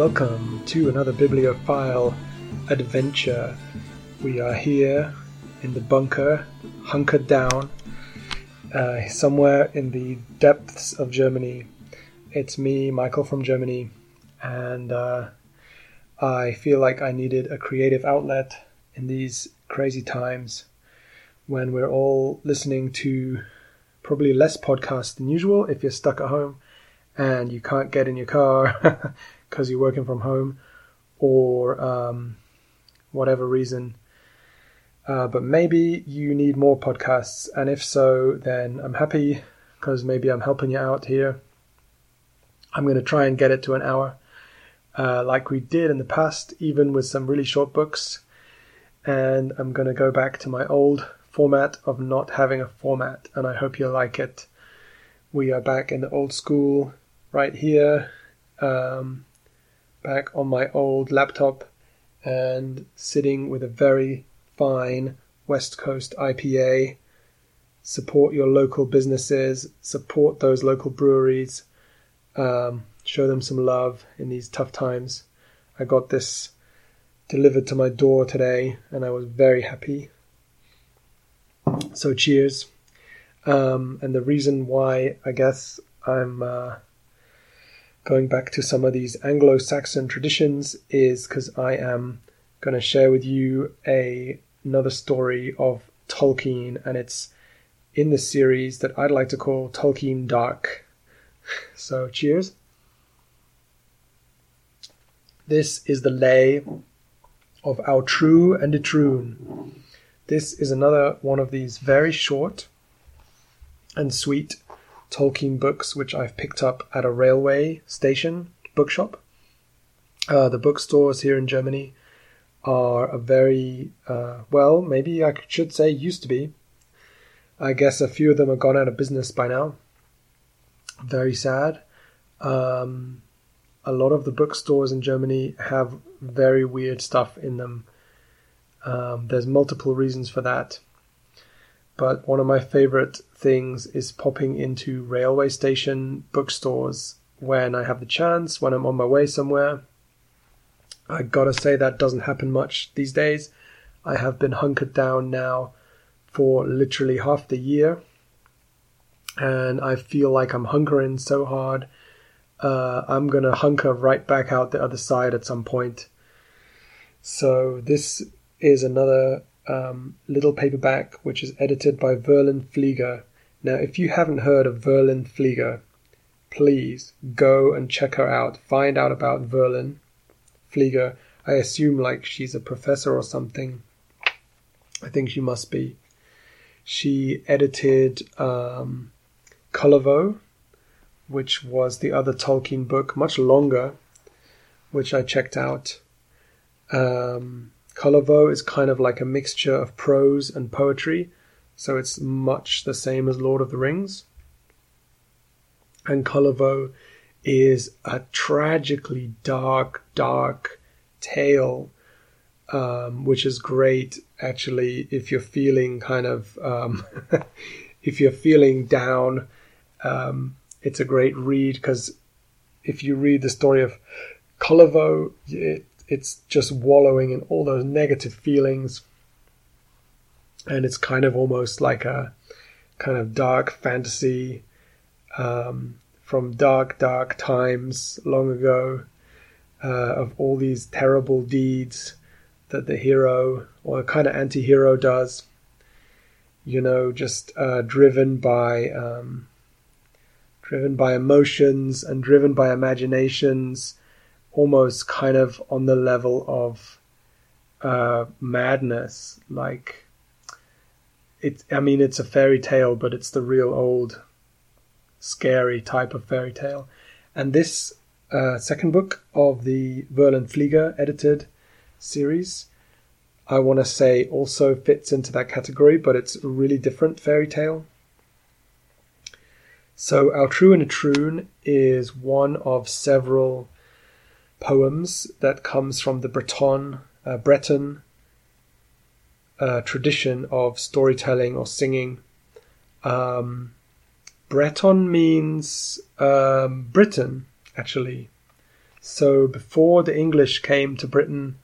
welcome to another bibliophile adventure. We are here in the bunker, hunkered down, uh, somewhere in the depths of Germany. It's me, Michael from Germany, and uh, I feel like I needed a creative outlet in these crazy times when we're all listening to probably less podcasts than usual if you're stuck at home and you can't get in your car because you're working from home or um, whatever reason. Uh, but maybe you need more podcasts, and if so, then I'm happy because maybe I'm helping you out here. I'm going to try and get it to an hour, uh, like we did in the past, even with some really short books. And I'm going to go back to my old format of not having a format, and I hope you like it. We are back in the old school right here, um, back on my old laptop, and sitting with a very fine West Coast IPA. Support your local businesses, support those local breweries, um, show them some love in these tough times. I got this delivered to my door today, and I was very happy. So, cheers. Um, and the reason why I guess I'm uh, going back to some of these Anglo Saxon traditions is because I am going to share with you a, another story of Tolkien, and it's in the series that I'd like to call Tolkien Dark. So, cheers. This is the lay of Aotrou and Itroun. This is another one of these very short and sweet Tolkien books which I've picked up at a railway station bookshop. Uh, the bookstores here in Germany are a very, uh, well, maybe I should say used to be. I guess a few of them have gone out of business by now. Very sad. Um, a lot of the bookstores in Germany have very weird stuff in them. Um, there's multiple reasons for that. But one of my favorite things is popping into railway station bookstores when I have the chance, when I'm on my way somewhere. I gotta say that doesn't happen much these days. I have been hunkered down now for literally half the year, and I feel like I'm hunkering so hard. Uh, I'm gonna hunker right back out the other side at some point. So this is another um, little paperback which is edited by Verlyn Flieger. Now, if you haven't heard of Verlyn Flieger, please go and check her out. Find out about Verlyn Flieger. I assume like she's a professor or something. I think she must be. She edited um, which was the other Tolkien book, much longer, which I checked out. Um, Kullervo is kind of like a mixture of prose and poetry, so it's much the same as Lord of the Rings. And Kullervo is a tragically dark, dark tale, um, which is great actually if you're feeling kind of um, if you're feeling down. Um, it's a great read because if you read the story of Kullervo, it it's just wallowing in all those negative feelings. And it's kind of almost like a kind of dark fantasy um, from dark, dark times long ago uh, of all these terrible deeds that the hero or kind of anti hero does. You know, just uh, driven by. Um, driven by emotions and driven by imaginations almost kind of on the level of uh, madness. Like it, I mean, it's a fairy tale, but it's the real old, scary type of fairy tale. And this uh, second book of the Verlyn Flieger edited series, I want to say also fits into that category, but it's a really different fairy tale. So, Our and is one of several poems that comes from the Breton uh, Breton uh, tradition of storytelling or singing. Um, Breton means um, Britain, actually. So before the English came to Britain,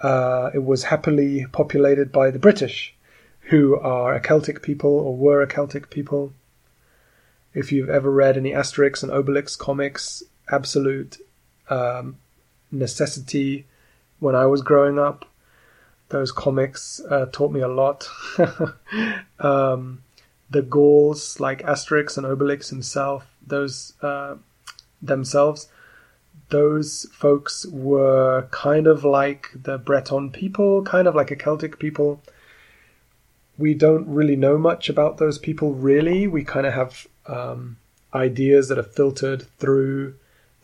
uh, it was happily populated by the British, who are a Celtic people or were a Celtic people. If you've ever read any Asterix and Obelix comics, absolute um, necessity when I was growing up. Those comics uh, taught me a lot. um, the Gauls, like Asterix and Obelix himself, those uh, themselves, those folks were kind of like the Breton people, kind of like a Celtic people. We don't really know much about those people, really. We kind of have um, ideas that are filtered through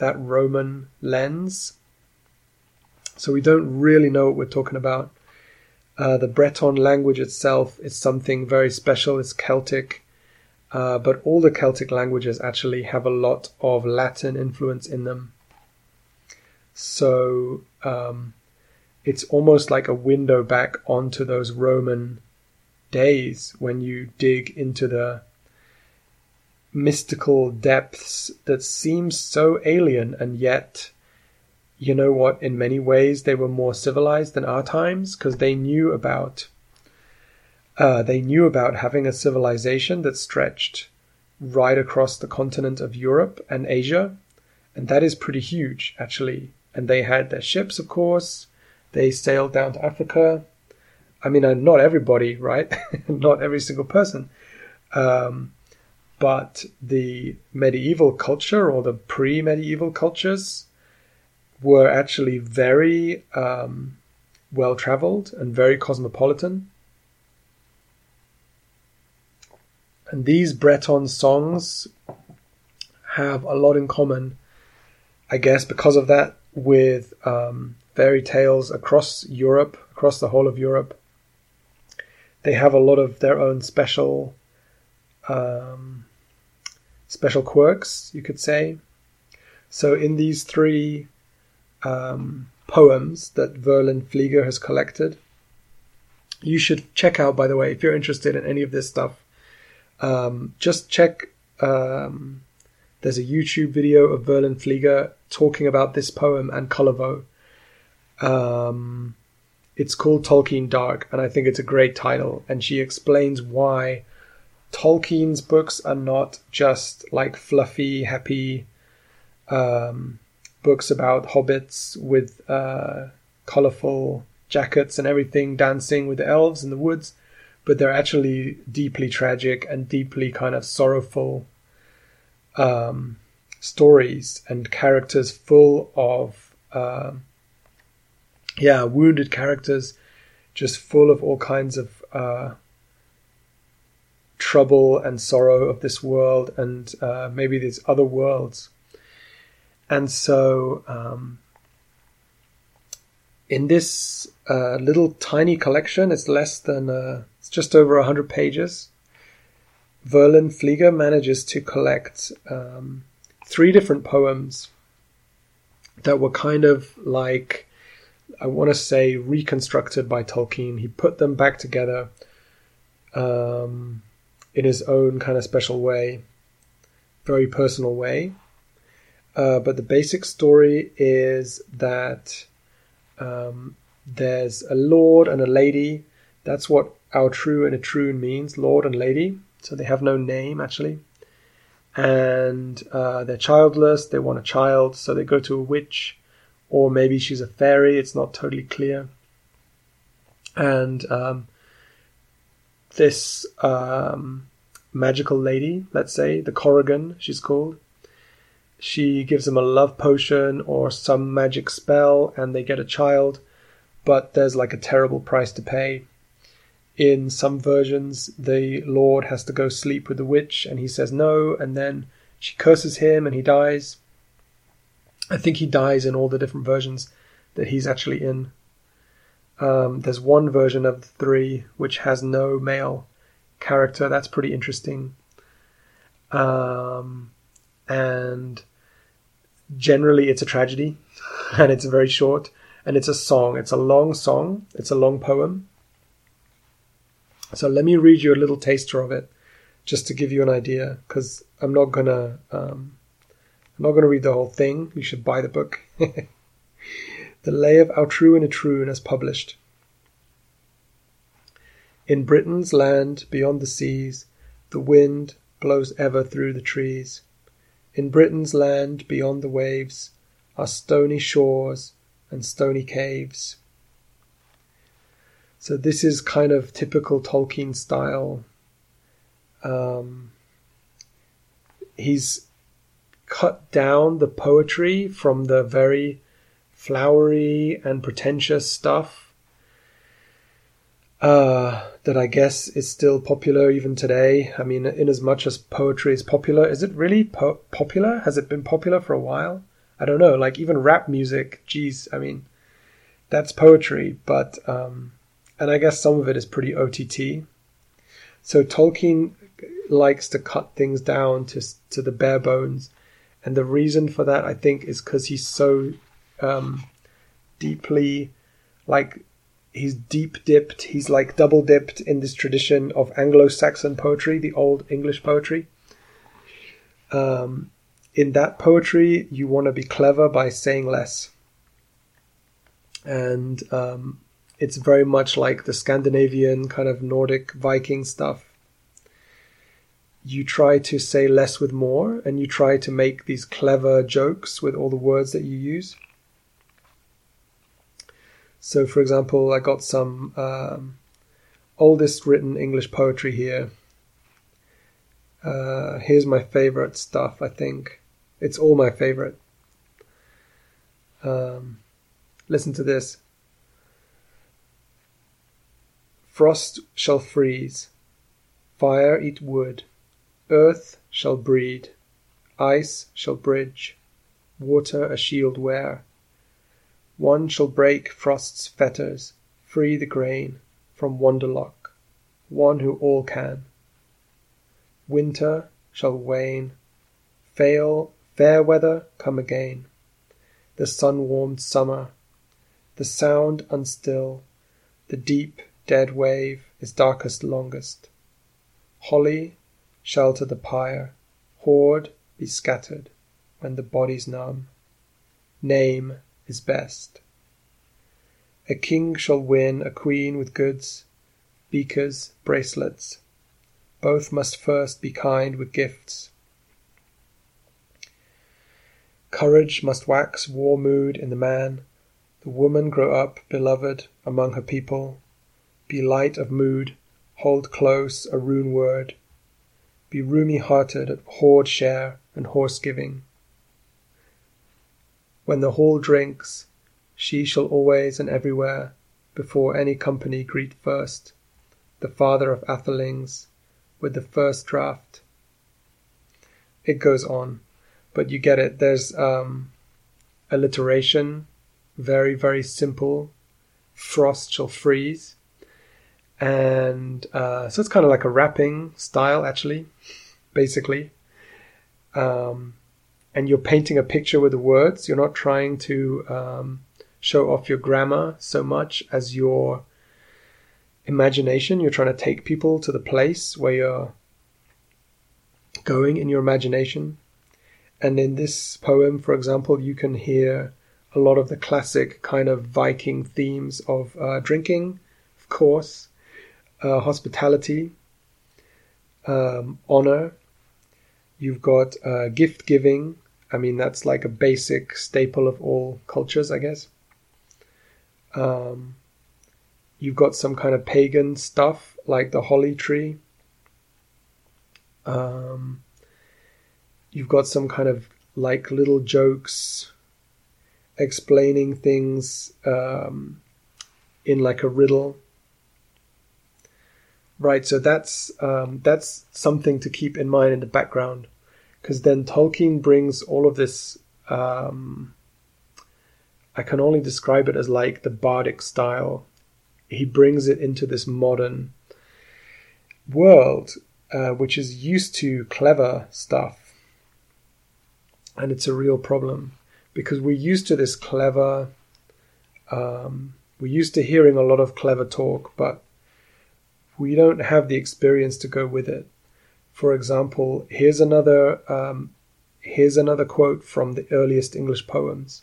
that Roman lens. So we don't really know what we're talking about. Uh, the Breton language itself is something very special. It's Celtic, uh, but all the Celtic languages actually have a lot of Latin influence in them. So um, it's almost like a window back onto those Roman days when you dig into the mystical depths that seem so alien and yet you know what, in many ways they were more civilized than our times because they knew about uh, they knew about having a civilization that stretched right across the continent of Europe and Asia, and that is pretty huge actually. And they had their ships, of course. They sailed down to Africa. I mean, uh, not everybody, right? not every single person. Um, but the medieval culture or the pre medieval cultures were actually very um, well traveled and very cosmopolitan. And these Breton songs have a lot in common, I guess, because of that, with um, fairy tales across Europe, across the whole of Europe. They have a lot of their own special, um, special quirks, you could say. So in these three um, poems that Verlyn Flieger has collected. You should check out, by the way, if you're interested in any of this stuff. Um, just check. Um, there's a YouTube video of Verlyn Flieger talking about this poem and Kullervo. Um, it's called Tolkien Dark, and I think it's a great title. And she explains why Tolkien's books are not just like fluffy, happy um, books about hobbits with uh, colorful jackets and everything dancing with the elves in the woods, but they're actually deeply tragic and deeply kind of sorrowful um, stories and characters full of, uh, yeah, wounded characters, just full of all kinds of uh, trouble and sorrow of this world and uh, maybe these other worlds and so, um, in this uh, little tiny collection, it's less than, uh, it's just over 100 pages. Verlyn Flieger manages to collect um, three different poems that were kind of like, I want to say, reconstructed by Tolkien. He put them back together um, in his own kind of special way, very personal way. Uh, but the basic story is that um, there's a lord and a lady. That's what Aotrú and Itrún means, lord and lady. So they have no name actually. And uh, they're childless. They want a child, so they go to a witch, or maybe she's a fairy. It's not totally clear. And um, this um, magical lady, let's say the Corrigan, she's called, she gives them a love potion or some magic spell and they get a child, but there's like a terrible price to pay. In some versions, the Lord has to go sleep with the witch and he says no, and then she curses him and he dies. I think he dies in all the different versions that he's actually in. Um, there's one version of the three which has no male character. That's pretty interesting. Um, and generally it's a tragedy and it's very short and it's a song. It's a long song. It's a long poem. So let me read you a little taster of it just to give you an idea because I'm not gonna um, I'm I'm not going to read the whole thing. You should buy the book. the Lay of Aotrou and Itroun as published. In Britain's land beyond the seas, the wind blows ever through the trees. In Britain's land beyond the waves are stony shores and stony caves. So this is kind of typical Tolkien style. Um, he's cut down the poetry from the very flowery and pretentious stuff uh, that I guess is still popular even today. I mean, in as much as poetry is popular, is it really po- popular? Has it been popular for a while? I don't know. Like even rap music, geez, I mean, that's poetry, but um, and I guess some of it is pretty OTT. So Tolkien likes to cut things down to to the bare bones and the reason for that, I think, is because he's so um, deeply, like, he's deep dipped, he's like double dipped in this tradition of Anglo Saxon poetry, the old English poetry. Um, in that poetry, you want to be clever by saying less. And um, it's very much like the Scandinavian kind of Nordic Viking stuff you try to say less with more and you try to make these clever jokes with all the words that you use. So, for example, I got some um, oldest written English poetry here. Uh, here's my favorite stuff, I think. It's all my favorite. Um, listen to this. Frost shall freeze, fire eat wood Earth shall breed, ice shall bridge, water a shield wear. One shall break frost's fetters, free the grain From Wonderlock, one who all can. Winter shall wane, fail, fair weather come again, The sun warmed summer, the sound unstill, The deep dead wave is darkest longest. Holly Shelter the pyre, hoard be scattered when the body's numb. Name is best. A king shall win a queen with goods, beakers, bracelets. Both must first be kind with gifts. Courage must wax war mood in the man, the woman grow up beloved among her people. Be light of mood, hold close a rune word, be roomy-hearted at hoard share and horse-giving. When the hall drinks, she shall always and everywhere, before any company greet first, the father of Athelings, with the first draught. It goes on, but you get it. There's um, alliteration, very, very simple. Frost shall freeze and uh, so it's kind of like a rapping style actually basically um, and you're painting a picture with the words you're not trying to um, show off your grammar so much as your imagination you're trying to take people to the place where you're going in your imagination and in this poem for example you can hear a lot of the classic kind of viking themes of uh, drinking of course uh, hospitality, um, honor. You've got uh, gift giving. I mean, that's like a basic staple of all cultures, I guess. Um, you've got some kind of pagan stuff like the holly tree. Um, you've got some kind of like little jokes explaining things um, in like a riddle Right, so that's um, that's something to keep in mind in the background, because then Tolkien brings all of this. Um, I can only describe it as like the bardic style. He brings it into this modern world, uh, which is used to clever stuff, and it's a real problem because we're used to this clever. Um, we're used to hearing a lot of clever talk, but we don't have the experience to go with it. For example, here's another um, here's another quote from the earliest English poems.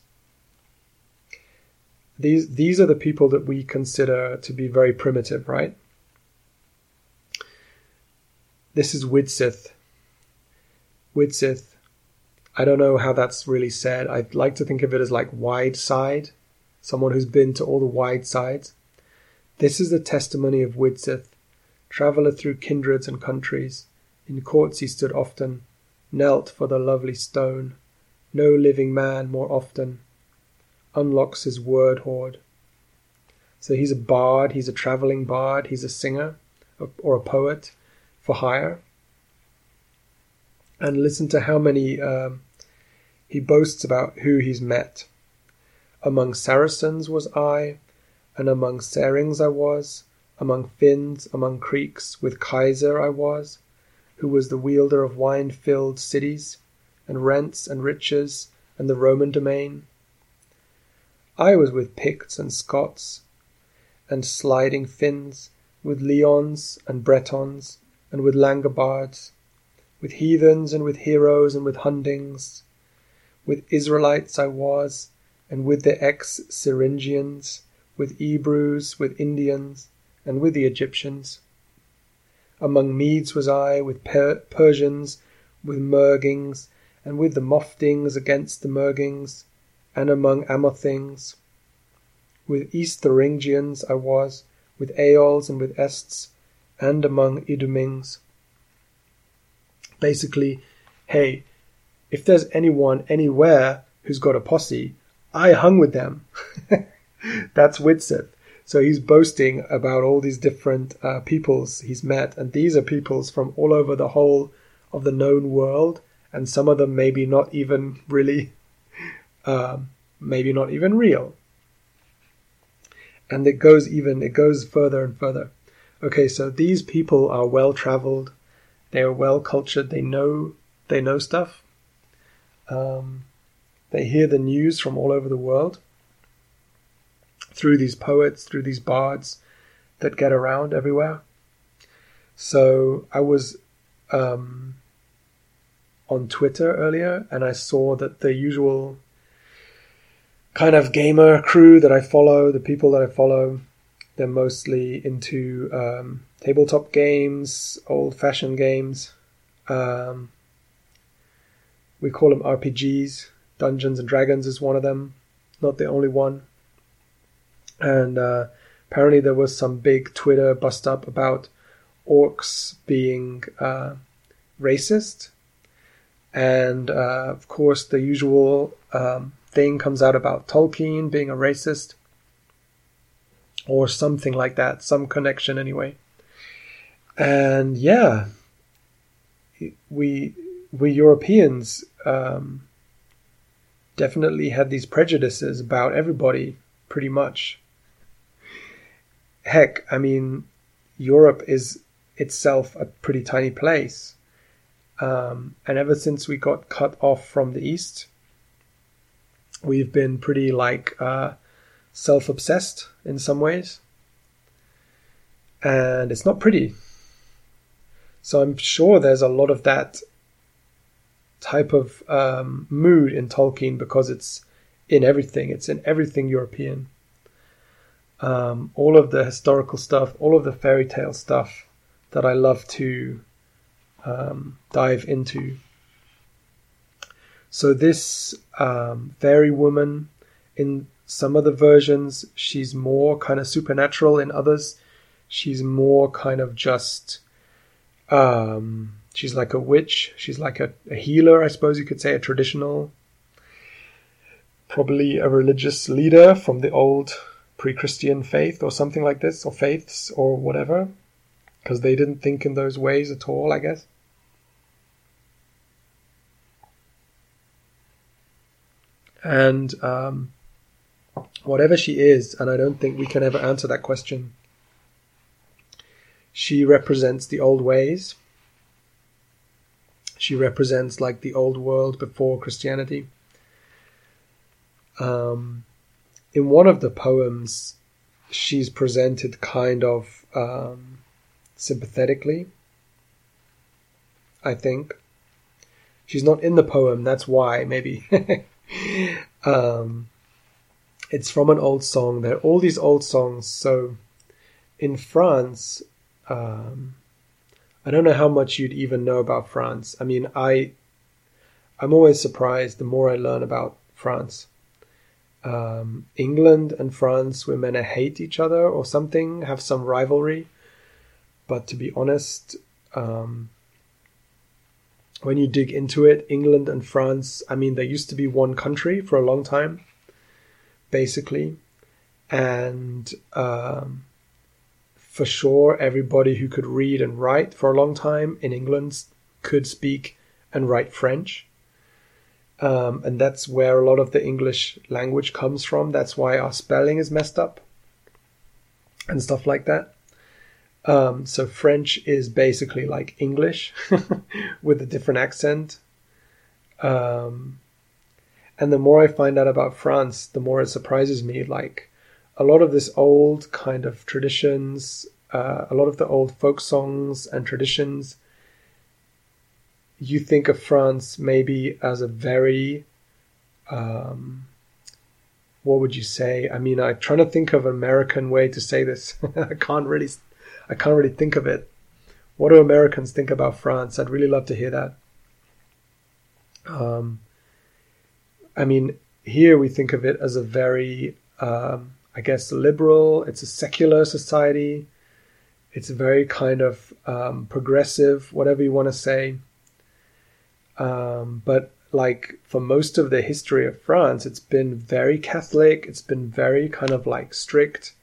These, these are the people that we consider to be very primitive, right? This is Widsith. Widsith. I don't know how that's really said. I'd like to think of it as like wide side, someone who's been to all the wide sides. This is the testimony of Widsith, traveller through kindreds and countries. In courts he stood often, knelt for the lovely stone. No living man more often unlocks his word hoard. So he's a bard, he's a traveling bard, he's a singer or a poet for hire. And listen to how many um, he boasts about who he's met. Among Saracens was I, and among Serings I was, among Finns, among Creeks, with Kaiser I was, who was the wielder of wine filled cities, and rents and riches, and the Roman domain. I was with Picts and Scots, and sliding Finns, with Leons and Bretons, and with Langobards, with heathens and with heroes and with Hundings, with Israelites I was, and with the ex Syringians, with Hebrews, with Indians, and with the Egyptians. Among Medes was I, with per- Persians, with Mergings, and with the Moftings against the Mergings, and among Amothings. With East Thuringians I was, with Aols and with Ests, and among Idumings. Basically, hey, if there's anyone anywhere who's got a posse, I hung with them. That's Widsith. So he's boasting about all these different uh, peoples he's met, and these are peoples from all over the whole of the known world, and some of them maybe not even really, um, maybe not even real. And it goes even, it goes further and further. Okay, so these people are well traveled, they are well cultured, they know, they know stuff. Um, they hear the news from all over the world through these poets, through these bards that get around everywhere. So I was um, on Twitter earlier and I saw that the usual kind of gamer crew that I follow, the people that I follow, they're mostly into um, tabletop games, old fashioned games. Um, we call them RPGs. Dungeons and Dragons is one of them, not the only one. And uh, apparently, there was some big Twitter bust up about orcs being uh, racist. And uh, of course, the usual um, thing comes out about Tolkien being a racist or something like that, some connection anyway. And yeah, we we Europeans um, definitely had these prejudices about everybody, pretty much. Heck, I mean, Europe is itself a pretty tiny place. Um, and ever since we got cut off from the East, we've been pretty like uh, self obsessed in some ways. And it's not pretty. So I'm sure there's a lot of that type of um, mood in Tolkien because it's in everything. It's in everything European. Um, all of the historical stuff, all of the fairy tale stuff that I love to um, dive into. So this um, fairy woman, in some of the versions, she's more kind of supernatural. In others, she's more kind of just um, She's like a witch. She's like a, a healer, I suppose you could say, a traditional, probably a religious leader from the old pre Christian faith or something like this, or faiths or whatever, because they didn't think in those ways at all, I guess. And um, whatever she is, and I don't think we can ever answer that question, she represents the old ways she represents like the old world before Christianity. Um, in one of the poems, she's presented kind of um, sympathetically, I think. she's not in the poem. That's why maybe. um, it's from an old song. There are all these old songs. So in France, um, I don't know how much you'd even know about France. I mean, I I'm always surprised the more I learn about France. Um, England and France meant hate each other or something, have some rivalry. But to be honest, um, when you dig into it, England and France, I mean, there used to be one country for a long time, basically. And um, for sure, everybody who could read and write for a long time in England could speak and write French. Um, and that's where a lot of the English language comes from. That's why our spelling is messed up and stuff like that. Um, so French is basically like English with a different accent. Um, and the more I find out about France, the more it surprises me. Like a lot of this old kind of traditions, uh, a lot of the old folk songs and traditions you think of France maybe as a very um, what would you say? I mean, I'm trying to think of an American way to say this. I can't really, I can't really think of it. What do Americans think about France? I'd really love to hear that. Um, I mean, here we think of it as a very, um, I guess, liberal. It's a secular society. It's very kind of um, progressive, whatever you want to say. Um, but like for most of the history of France, it's been very Catholic. It's been very kind of like strict.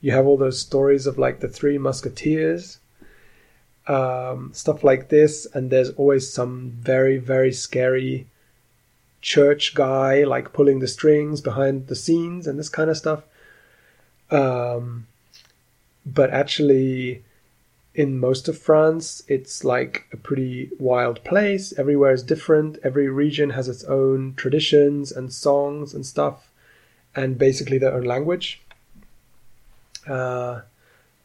You have all those stories of like the Three Musketeers, um, stuff like this, and there's always some very very scary church guy like pulling the strings behind the scenes and this kind of stuff. Um, but actually, in most of France, it's like a pretty wild place. Everywhere is different. Every region has its own traditions and songs and stuff, and basically their own language. Uh,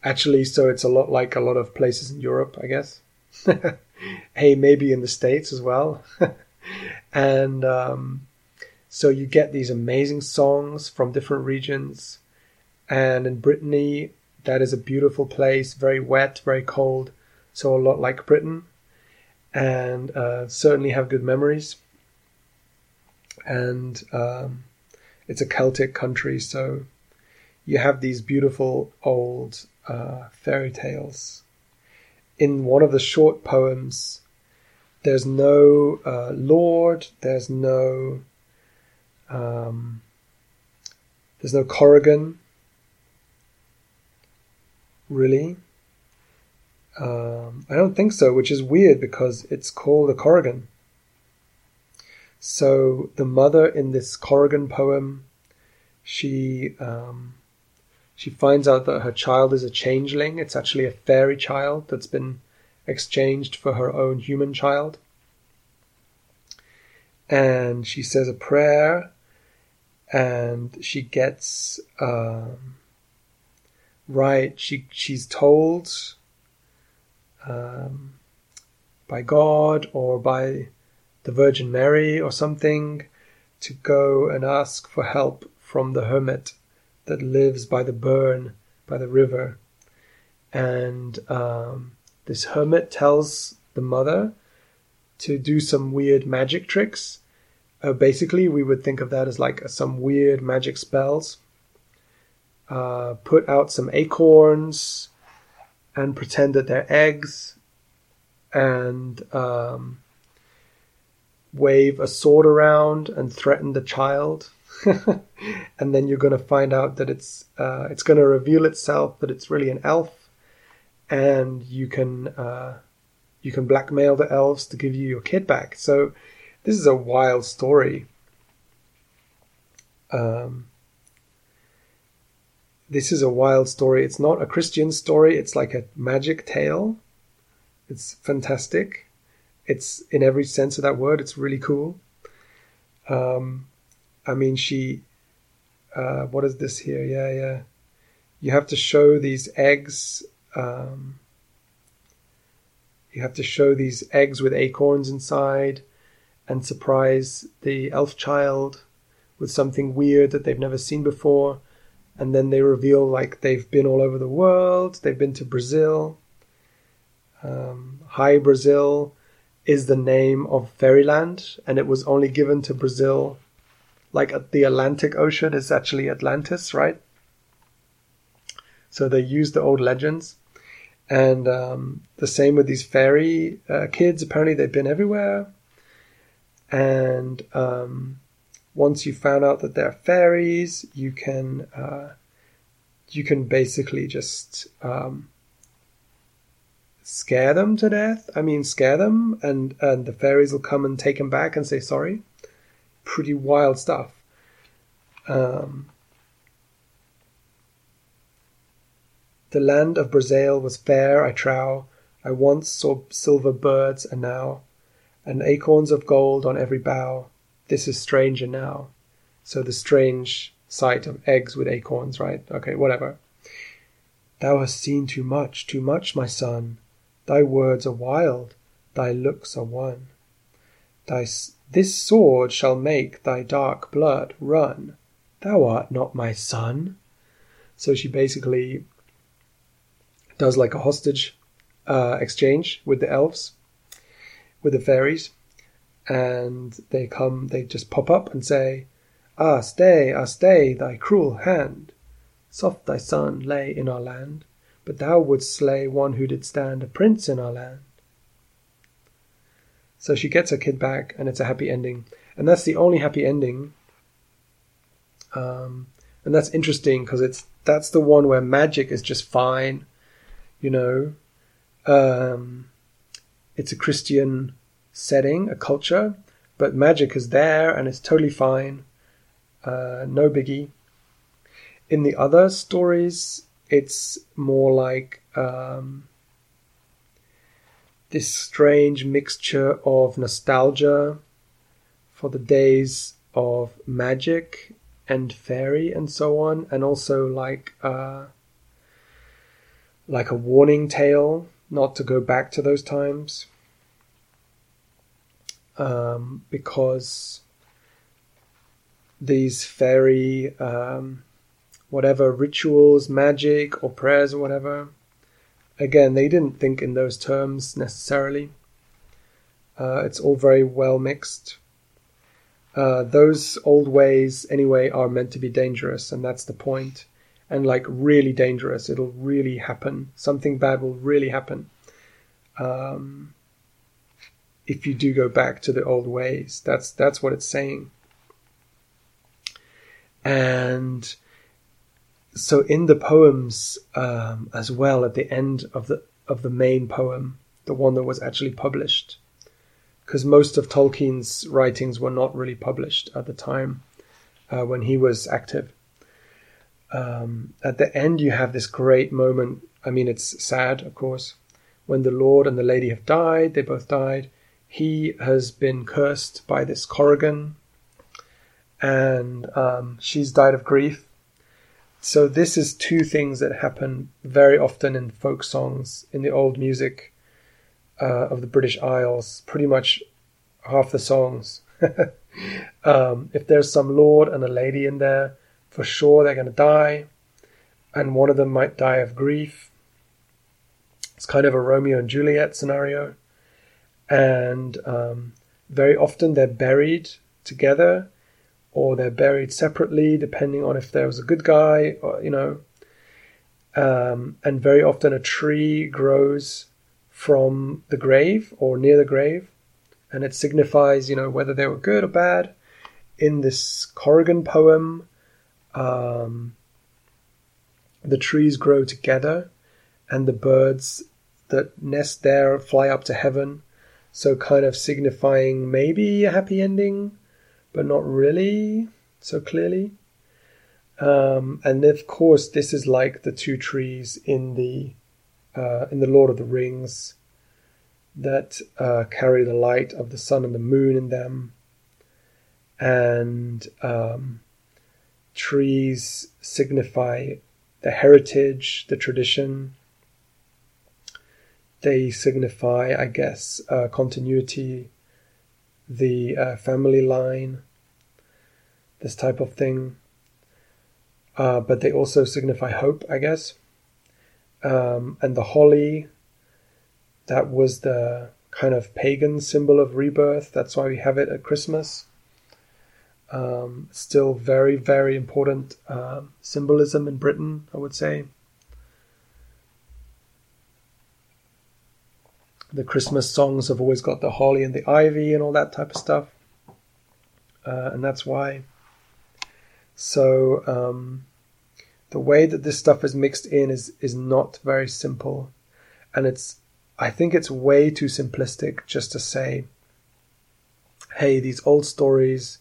actually, so it's a lot like a lot of places in Europe, I guess. hey, maybe in the States as well. and um, so you get these amazing songs from different regions. And in Brittany, that is a beautiful place, very wet, very cold, so a lot like Britain, and uh, certainly have good memories. And um, it's a Celtic country, so you have these beautiful old uh, fairy tales. In one of the short poems, there's no uh, lord, there's no um, there's no Corrigan, Really? Um, I don't think so, which is weird because it's called a Corrigan. So the mother in this Corrigan poem, she um, she finds out that her child is a changeling. It's actually a fairy child that's been exchanged for her own human child. And she says a prayer, and she gets um, right. She she's told um, by God or by the Virgin Mary or something to go and ask for help from the hermit that lives by the burn by the river, and um, this hermit tells the mother to do some weird magic tricks. Uh, basically, we would think of that as like some weird magic spells uh, put out some acorns and pretend that they're eggs and um, wave a sword around and threaten the child. and then you're going to find out that it's uh, it's going to reveal itself that it's really an elf, and you can uh, you can blackmail the elves to give you your kid back. So this is a wild story. Um, this is a wild story. It's not a Christian story. It's like a magic tale. It's fantastic. It's in every sense of that word. It's really cool. Um, I mean, she. Uh, what is this here? Yeah, yeah. You have to show these eggs. Um, you have to show these eggs with acorns inside, and surprise the elf child with something weird that they've never seen before. And then they reveal like they've been all over the world. They've been to Brazil. Um, Hi Brazil is the name of fairyland, and it was only given to Brazil. Like at the Atlantic Ocean is actually Atlantis, right? So they use the old legends. And um, the same with these fairy uh, kids. Apparently, they've been everywhere. And um, once you found out that they're fairies, you can uh, you can basically just um, scare them to death. I mean, scare them, and and the fairies will come and take them back and say sorry. Pretty wild stuff. Um, the land of Brazil was fair, I trow. I once saw silver birds, and now, and acorns of gold on every bough. This is stranger now. So the strange sight of eggs with acorns, right? Okay, whatever. Thou hast seen too much, too much, my son. Thy words are wild, thy looks are one. Thy, this sword shall make thy dark blood run. Thou art not my son. So she basically does like a hostage uh, exchange with the elves, with the fairies, and they come, they just pop up and say, Ah, stay, ah, stay, thy cruel hand. Soft thy son lay in our land but thou wouldst slay one who did stand a prince in our land. So she gets her kid back, and it's a happy ending. And that's the only happy ending. Um, and that's interesting because it's that's the one where magic is just fine, you know. Um, it's a Christian setting, a culture, but magic is there and it's totally fine. Uh, no biggie. In the other stories, it's more like um, this strange mixture of nostalgia for the days of magic and fairy and so on, and also like uh, like a warning tale not to go back to those times, um, because these fairy um, whatever rituals, magic, or prayers or whatever. Again, they didn't think in those terms necessarily. Uh, it's all very well mixed. Uh, those old ways, anyway, are meant to be dangerous, and that's the point. And like really dangerous, it'll really happen. Something bad will really happen um, if you do go back to the old ways. That's that's what it's saying. And so in the poems um, as well, at the end of the of the main poem, the one that was actually published, because most of Tolkien's writings were not really published at the time uh, when he was active. Um, at the end, you have this great moment. I mean, it's sad, of course, when the Lord and the Lady have died. They both died. He has been cursed by this Corrigan, and um, she's died of grief so this is two things that happen very often in folk songs in the old music uh, of the British Isles. Pretty much half the songs. um, if there's some lord and a lady in there, for sure they're going to die, and one of them might die of grief. It's kind of a Romeo and Juliet scenario, and um, very often they're buried together or they're buried separately, depending on if there was a good guy, or, you know. Um, and very often a tree grows from the grave or near the grave, and it signifies, you know, whether they were good or bad. In this Corrigan poem, um, the trees grow together, and the birds that nest there fly up to heaven, so kind of signifying maybe a happy ending but not really so clearly. Um, and of course, this is like the two trees in the uh, in the Lord of the Rings that uh, carry the light of the sun and the moon in them, and um, trees signify the heritage, the tradition. They signify, I guess, uh, continuity the uh, family line, this type of thing. Uh, but they also signify hope, I guess. Um, and the holly, that was the kind of pagan symbol of rebirth. That's why we have it at Christmas. Um, still very, very important um, symbolism in Britain, I would say. The Christmas songs have always got the holly and the ivy and all that type of stuff. Uh, and that's why. So, um, the way that this stuff is mixed in is, is not very simple. And it's, I think it's way too simplistic just to say, hey, these old stories,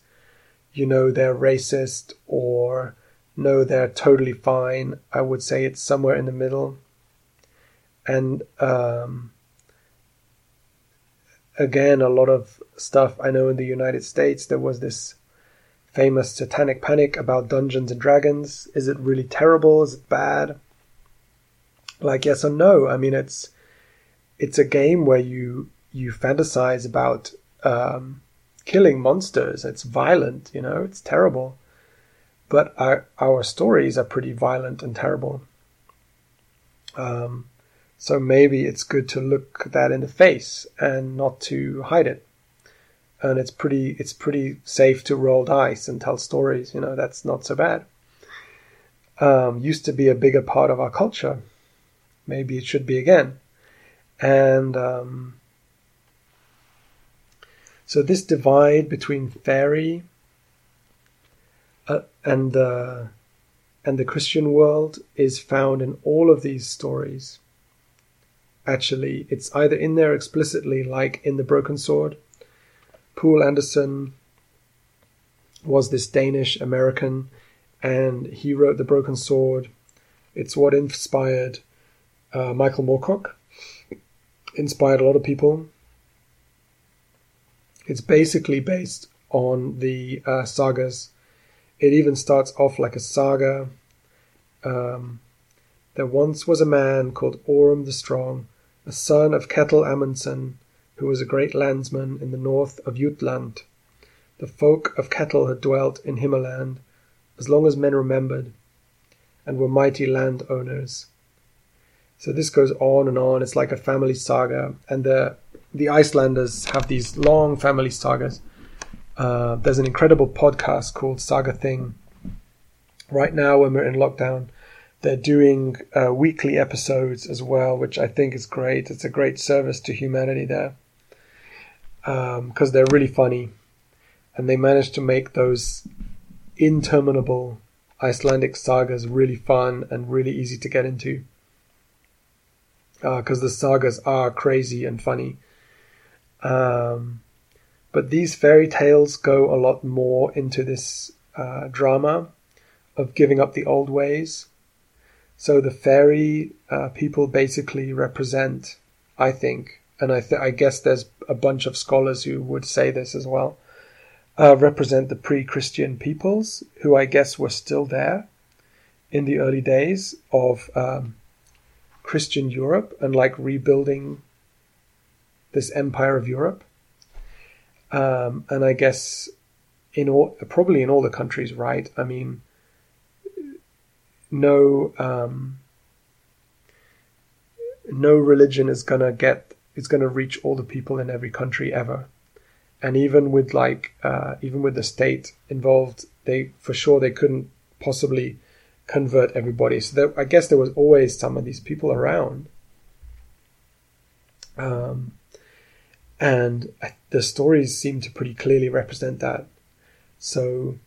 you know, they're racist or no, they're totally fine. I would say it's somewhere in the middle. And um, again, a lot of stuff I know in the United States, there was this famous satanic panic about Dungeons and Dragons. Is it really terrible? Is it bad? Like yes or no. I mean, it's it's a game where you you fantasize about um, killing monsters. It's violent, you know, it's terrible. But our, our stories are pretty violent and terrible. Um, so maybe it's good to look that in the face and not to hide it. And it's pretty it's pretty safe to roll dice and tell stories. You know that's not so bad. Um, used to be a bigger part of our culture. Maybe it should be again. And um, so this divide between fairy uh, and the and the Christian world is found in all of these stories. Actually, it's either in there explicitly, like in the Broken Sword. Poul Anderson was this Danish American, and he wrote the Broken Sword. It's what inspired uh, Michael Moorcock, inspired a lot of people. It's basically based on the uh, sagas. It even starts off like a saga. Um, there once was a man called Orm the Strong, a son of Ketil Amundsen, who was a great landsman in the north of Jutland. The folk of Ketil had dwelt in Himmerland as long as men remembered, and were mighty landowners. So this goes on and on. It's like a family saga, and the the Icelanders have these long family sagas. Uh, there's an incredible podcast called Saga Thing. Right now, when we're in lockdown, they're doing uh, weekly episodes as well, which I think is great. It's a great service to humanity there because um, they're really funny, and they manage to make those interminable Icelandic sagas really fun and really easy to get into because uh, the sagas are crazy and funny. Um, but these fairy tales go a lot more into this uh, drama of giving up the old ways. So the fairy uh, people basically represent, I think, and I, th- I guess there's a bunch of scholars who would say this as well, uh, represent the pre-Christian peoples who I guess were still there in the early days of um, Christian Europe and like rebuilding this empire of Europe. Um, and I guess in all, probably in all the countries, right? I mean, no, um, no religion is gonna get, is gonna reach all the people in every country ever. And even with like, uh, even with the state involved, they, for sure, they couldn't possibly convert everybody. So there, I guess there was always some of these people around. Um, and the stories seem to pretty clearly represent that. So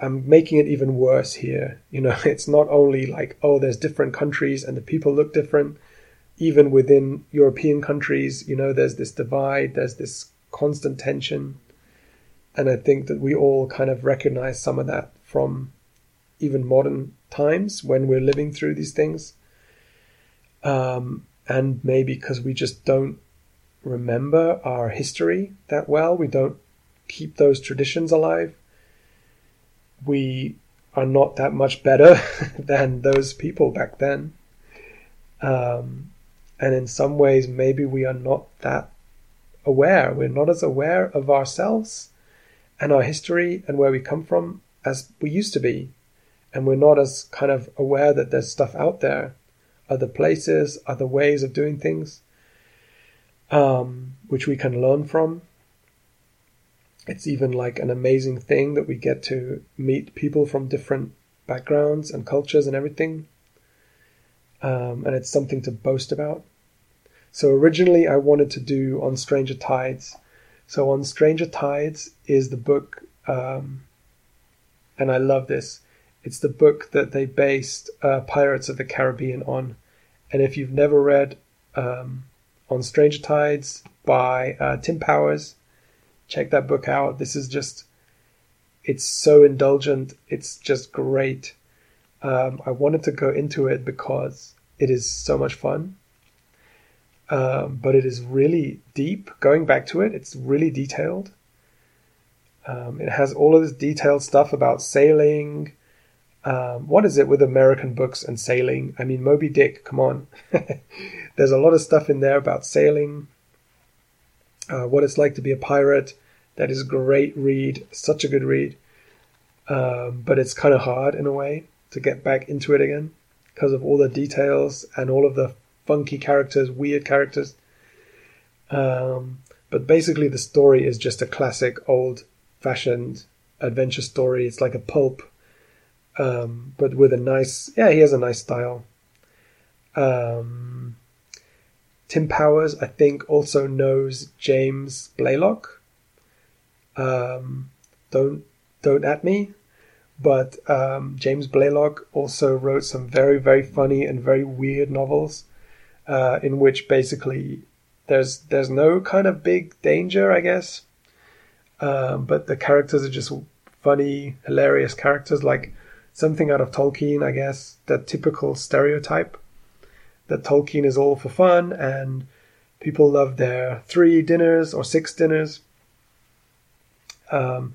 I'm making it even worse here. You know, it's not only like, oh, there's different countries and the people look different. Even within European countries, you know, there's this divide, there's this constant tension. And I think that we all kind of recognize some of that from even modern times when we're living through these things. Um, and maybe because we just don't remember our history that well, we don't keep those traditions alive, we are not that much better than those people back then. Um, and in some ways, maybe we are not that aware. We're not as aware of ourselves and our history and where we come from as we used to be. And we're not as kind of aware that there's stuff out there, other places, other ways of doing things, um, which we can learn from. It's even like an amazing thing that we get to meet people from different backgrounds and cultures and everything. Um, and it's something to boast about. So originally I wanted to do On Stranger Tides. So On Stranger Tides is the book, um, and I love this. It's the book that they based uh, Pirates of the Caribbean on. And if you've never read um, On Stranger Tides by uh, Tim Powers, check that book out. This is just, it's so indulgent. It's just great. Um, I wanted to go into it because it is so much fun um, but it is really deep. Going back to it, it's really detailed. Um, it has all of this detailed stuff about sailing. Um, what is it with American books and sailing? I mean, Moby Dick, come on. There's a lot of stuff in there about sailing, uh, what it's like to be a pirate. That is a great read, such a good read. Um, but it's kind of hard in a way to get back into it again because of all the details and all of the funky characters, weird characters. Um, but basically, the story is just a classic, old fashioned adventure story. It's like a pulp, um, but with a nice, yeah, he has a nice style. Um, Tim Powers, I think, also knows James Blaylock. Um, don't don't at me, but um, James Blaylock also wrote some very very funny and very weird novels uh, in which basically there's there's no kind of big danger, I guess. Um, but the characters are just funny, hilarious characters, like something out of Tolkien, I guess. That typical stereotype that Tolkien is all for fun and people love their three dinners or six dinners. Um,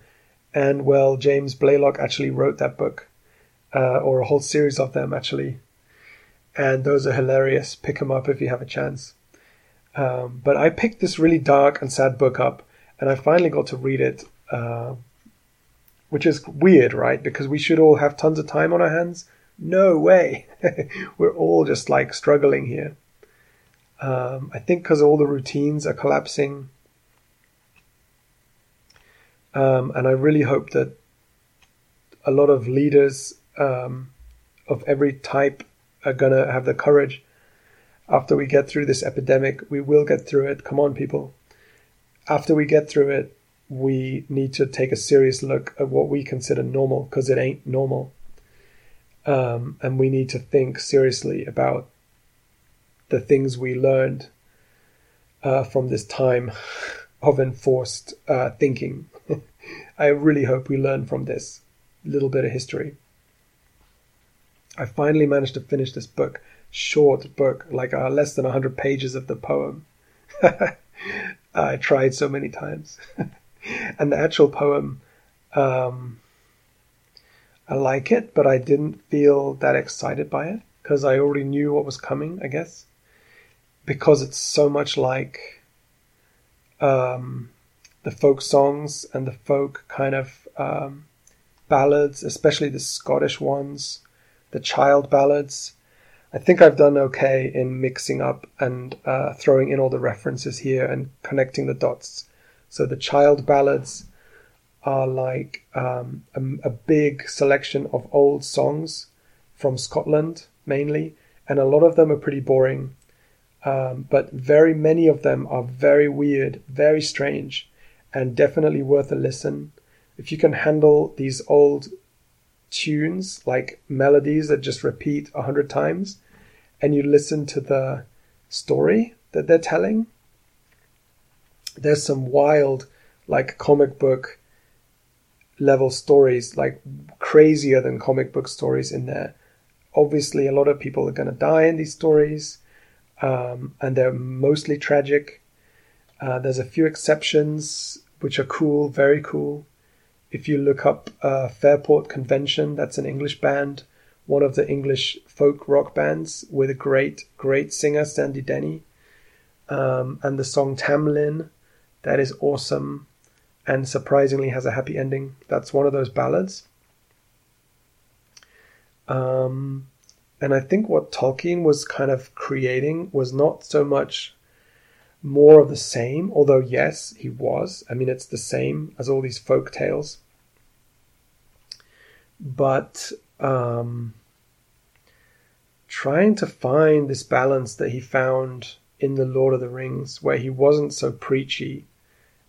and well, James Blaylock actually wrote that book, uh, or a whole series of them actually and those are hilarious. Pick them up if you have a chance. Um, but I picked this really dark and sad book up, and I finally got to read it, uh, which is weird, right? Because we should all have tons of time on our hands. No way. We're all just like struggling here. Um, I think because all the routines are collapsing. Um, and I really hope that a lot of leaders um, of every type are going to have the courage after we get through this epidemic. We will get through it. Come on, people. After we get through it, we need to take a serious look at what we consider normal because it ain't normal. Um, and we need to think seriously about the things we learned uh, from this time of enforced uh, thinking. I really hope we learn from this little bit of history. I finally managed to finish this book, short book, like uh, less than 100 pages of the poem. I tried so many times. and the actual poem, um, I like it, but I didn't feel that excited by it because I already knew what was coming, I guess. Because it's so much like um, the folk songs and the folk kind of um, ballads, especially the Scottish ones the child ballads. I think I've done okay in mixing up and uh, throwing in all the references here and connecting the dots. So the child ballads are like um, a, a, big selection of old songs from Scotland mainly, and a lot of them are pretty boring. Um, but very many of them are very weird, very strange, and definitely worth a listen. If you can handle these old tunes, like melodies that just repeat a hundred times, and you listen to the story that they're telling, there's some wild, like comic book level stories, like crazier than comic book stories in there. Obviously, a lot of people are going to die in these stories, um, and they're mostly tragic. Uh, there's a few exceptions which are cool, very cool if you look up uh, Fairport Convention, that's an English band, one of the English folk rock bands with a great, great singer, Sandy Denny. Um, and the song Tamlin that is awesome and surprisingly has a happy ending. That's one of those ballads. Um, and I think what Tolkien was kind of creating was not so much more of the same, although, yes, he was. I mean, it's the same as all these folk tales. But um, trying to find this balance that he found in The Lord of the Rings, where he wasn't so preachy.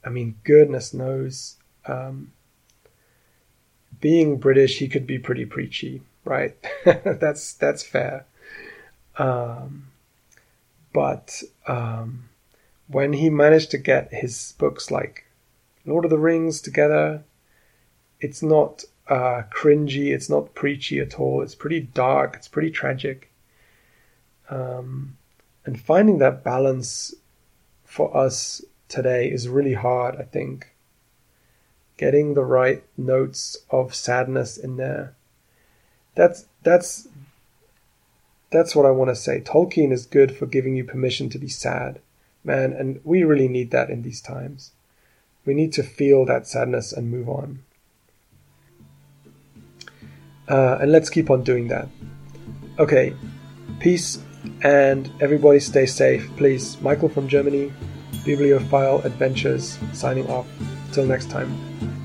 I mean, goodness knows. Um, being British, he could be pretty preachy right? that's that's fair. Um, but um, when he managed to get his books like Lord of the Rings together, it's not uh, cringy, it's not preachy at all. It's pretty dark, it's pretty tragic. Um, and finding that balance for us today is really hard, I think. Getting the right notes of sadness in there that's that's that's what I want to say. Tolkien is good for giving you permission to be sad, man, and we really need that in these times. We need to feel that sadness and move on. Uh, and let's keep on doing that. Okay, peace and everybody stay safe, please. Michael from Germany, Bibliophile Adventures, signing off. Till next time.